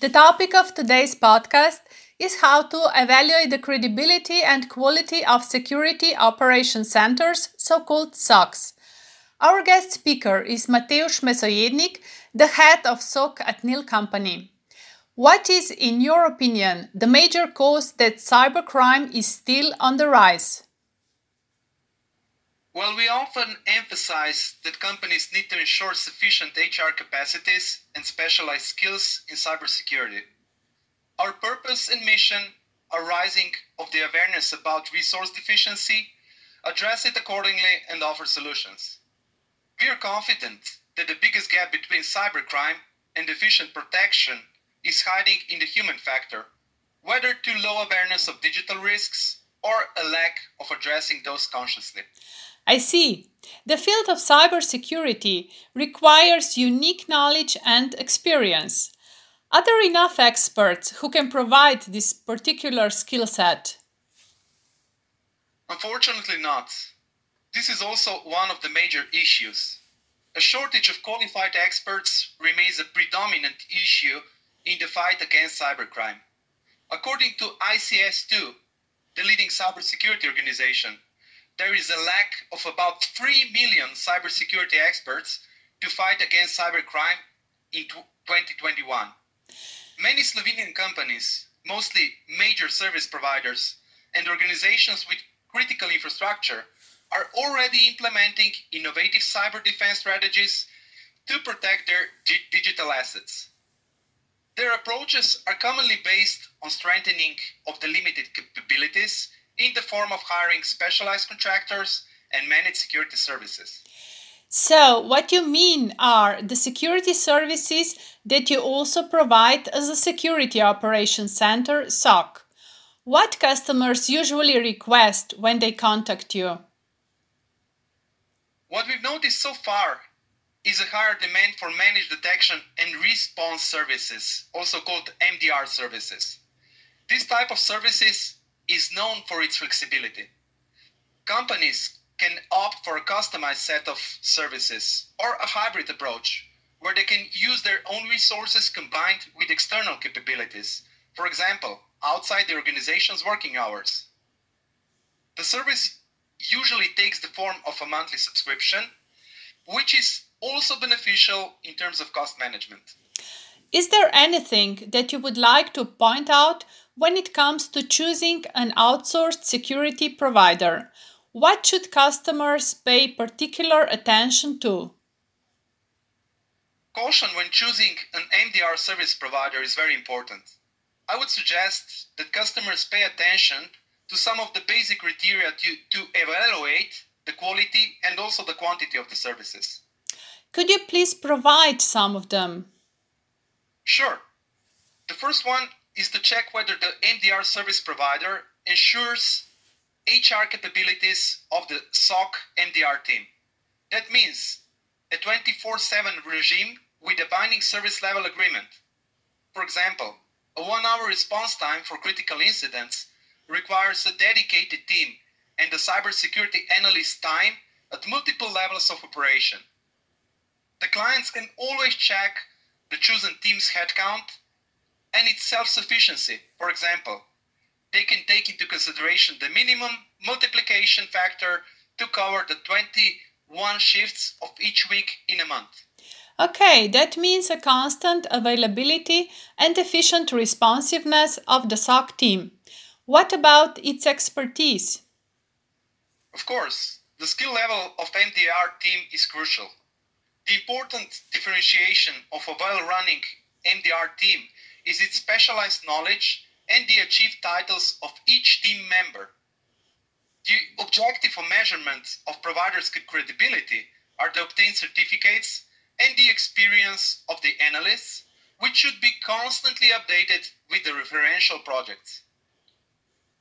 The topic of today's podcast is how to evaluate the credibility and quality of security operation centers, so called SOCs. Our guest speaker is Matevž Mesojednik, the head of SOC at NIL Company. What is, in your opinion, the major cause that cybercrime is still on the rise? Well, we often emphasize that companies need to ensure sufficient HR capacities and specialized skills in cybersecurity. Our purpose and mission are rising of the awareness about resource deficiency, address it accordingly, and offer solutions. We are confident that the biggest gap between cybercrime and efficient protection is hiding in the human factor, whether to low awareness of digital risks or a lack of addressing those consciously. I see. The field of cybersecurity requires unique knowledge and experience. Are there enough experts who can provide this particular skill set? Unfortunately, not. This is also one of the major issues. A shortage of qualified experts remains a predominant issue in the fight against cybercrime. According to ISC2, the leading cybersecurity organization, there is a lack of about 3 million cybersecurity experts to fight against cybercrime in 2021. Many Slovenian companies, mostly major service providers and organizations with critical infrastructure, are already implementing innovative cyber defense strategies to protect their di- digital assets. Their approaches are commonly based on strengthening of the limited capabilities in the form of hiring specialized contractors and managed security services. So, what you mean are the security services that you also provide as a security operations center, SOC. What customers usually request when they contact you? What we've noticed so far is a higher demand for managed detection and response services, also called MDR services. This type of services is known for its flexibility. Companies can opt for a customized set of services or a hybrid approach where they can use their own resources combined with external capabilities, for example, outside the organization's working hours. The service usually takes the form of a monthly subscription, which is also beneficial in terms of cost management. Is there anything that you would like to point out when it comes to choosing an outsourced security provider? What should customers pay particular attention to? Caution when choosing an MDR service provider is very important. I would suggest that customers pay attention to some of the basic criteria to, to evaluate the quality and also the quantity of the services. Could you please provide some of them? Sure. The first one is to check whether the MDR service provider ensures HR capabilities of the SOC MDR team. That means a 24 7 regime with a binding service level agreement. For example, a one hour response time for critical incidents requires a dedicated team and a cybersecurity analyst time at multiple levels of operation. The clients can always check the chosen team's headcount and its self sufficiency. For example, they can take into consideration the minimum multiplication factor to cover the 21 shifts of each week in a month. Okay, that means a constant availability and efficient responsiveness of the SOC team. What about its expertise? Of course, the skill level of MDR team is crucial. The important differentiation of a well running MDR team is its specialized knowledge and the achieved titles of each team member. The objective of measurement of providers' credibility are the obtained certificates and the experience of the analysts, which should be constantly updated with the referential projects.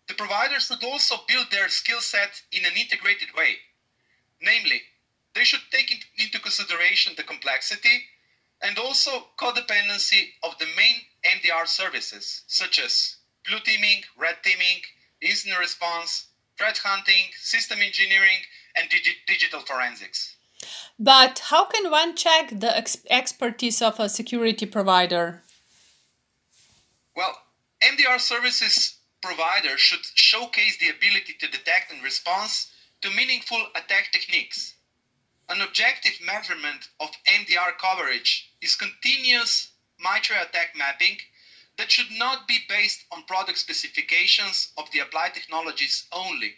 The providers should also build their skill set in an integrated way. Namely, they should take into consideration the complexity and also codependency of the main MDR services, such as blue teaming, red teaming, incident response, threat hunting, system engineering, and digi- digital forensics. But how can one check the ex- expertise of a security provider? Well, MDR services providers should showcase the ability to detect and respond to meaningful attack techniques. An objective measurement of MDR coverage is continuous MITRE ATT&CK mapping that should not be based on product specifications of the applied technologies only.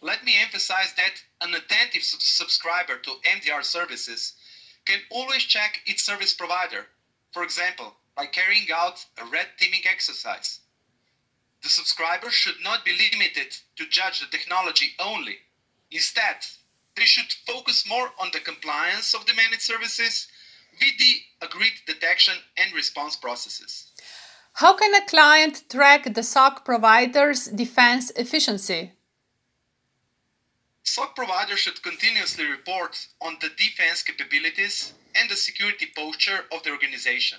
Let me emphasize that an attentive subscriber to MDR services can always check its service provider, for example, by carrying out a red teaming exercise. The subscriber should not be limited to judge the technology only. Instead, they should focus more on the compliance of the managed services with the agreed detection and response processes. How can a client track the SOC provider's defense efficiency? SOC providers should continuously report on the defense capabilities and the security posture of the organization.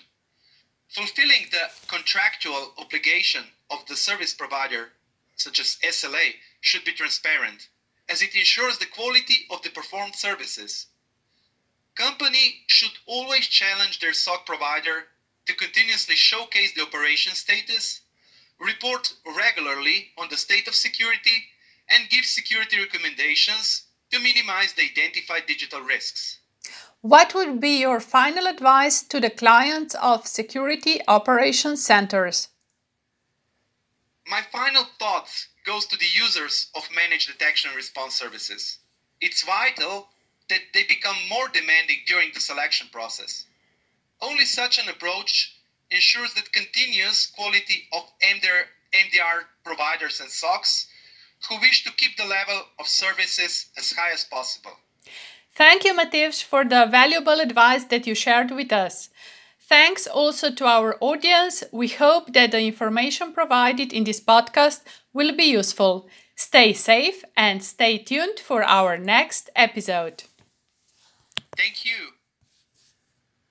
Fulfilling the contractual obligation of the service provider, such as SLA, should be transparent, as it ensures the quality of the performed services. Company should always challenge their SOC provider to continuously showcase the operation status, report regularly on the state of security, and give security recommendations to minimize the identified digital risks. What would be your final advice to the clients of security operations centers? My final thought goes to the users of managed detection and response services. It's vital that they become more demanding during the selection process. Only such an approach ensures that continuous quality of MDR, MDR providers and SOCs who wish to keep the level of services as high as possible. Thank you, Matevž, for the valuable advice that you shared with us. Thanks also to our audience. We hope that the information provided in this podcast will be useful. Stay safe and stay tuned for our next episode. Thank you.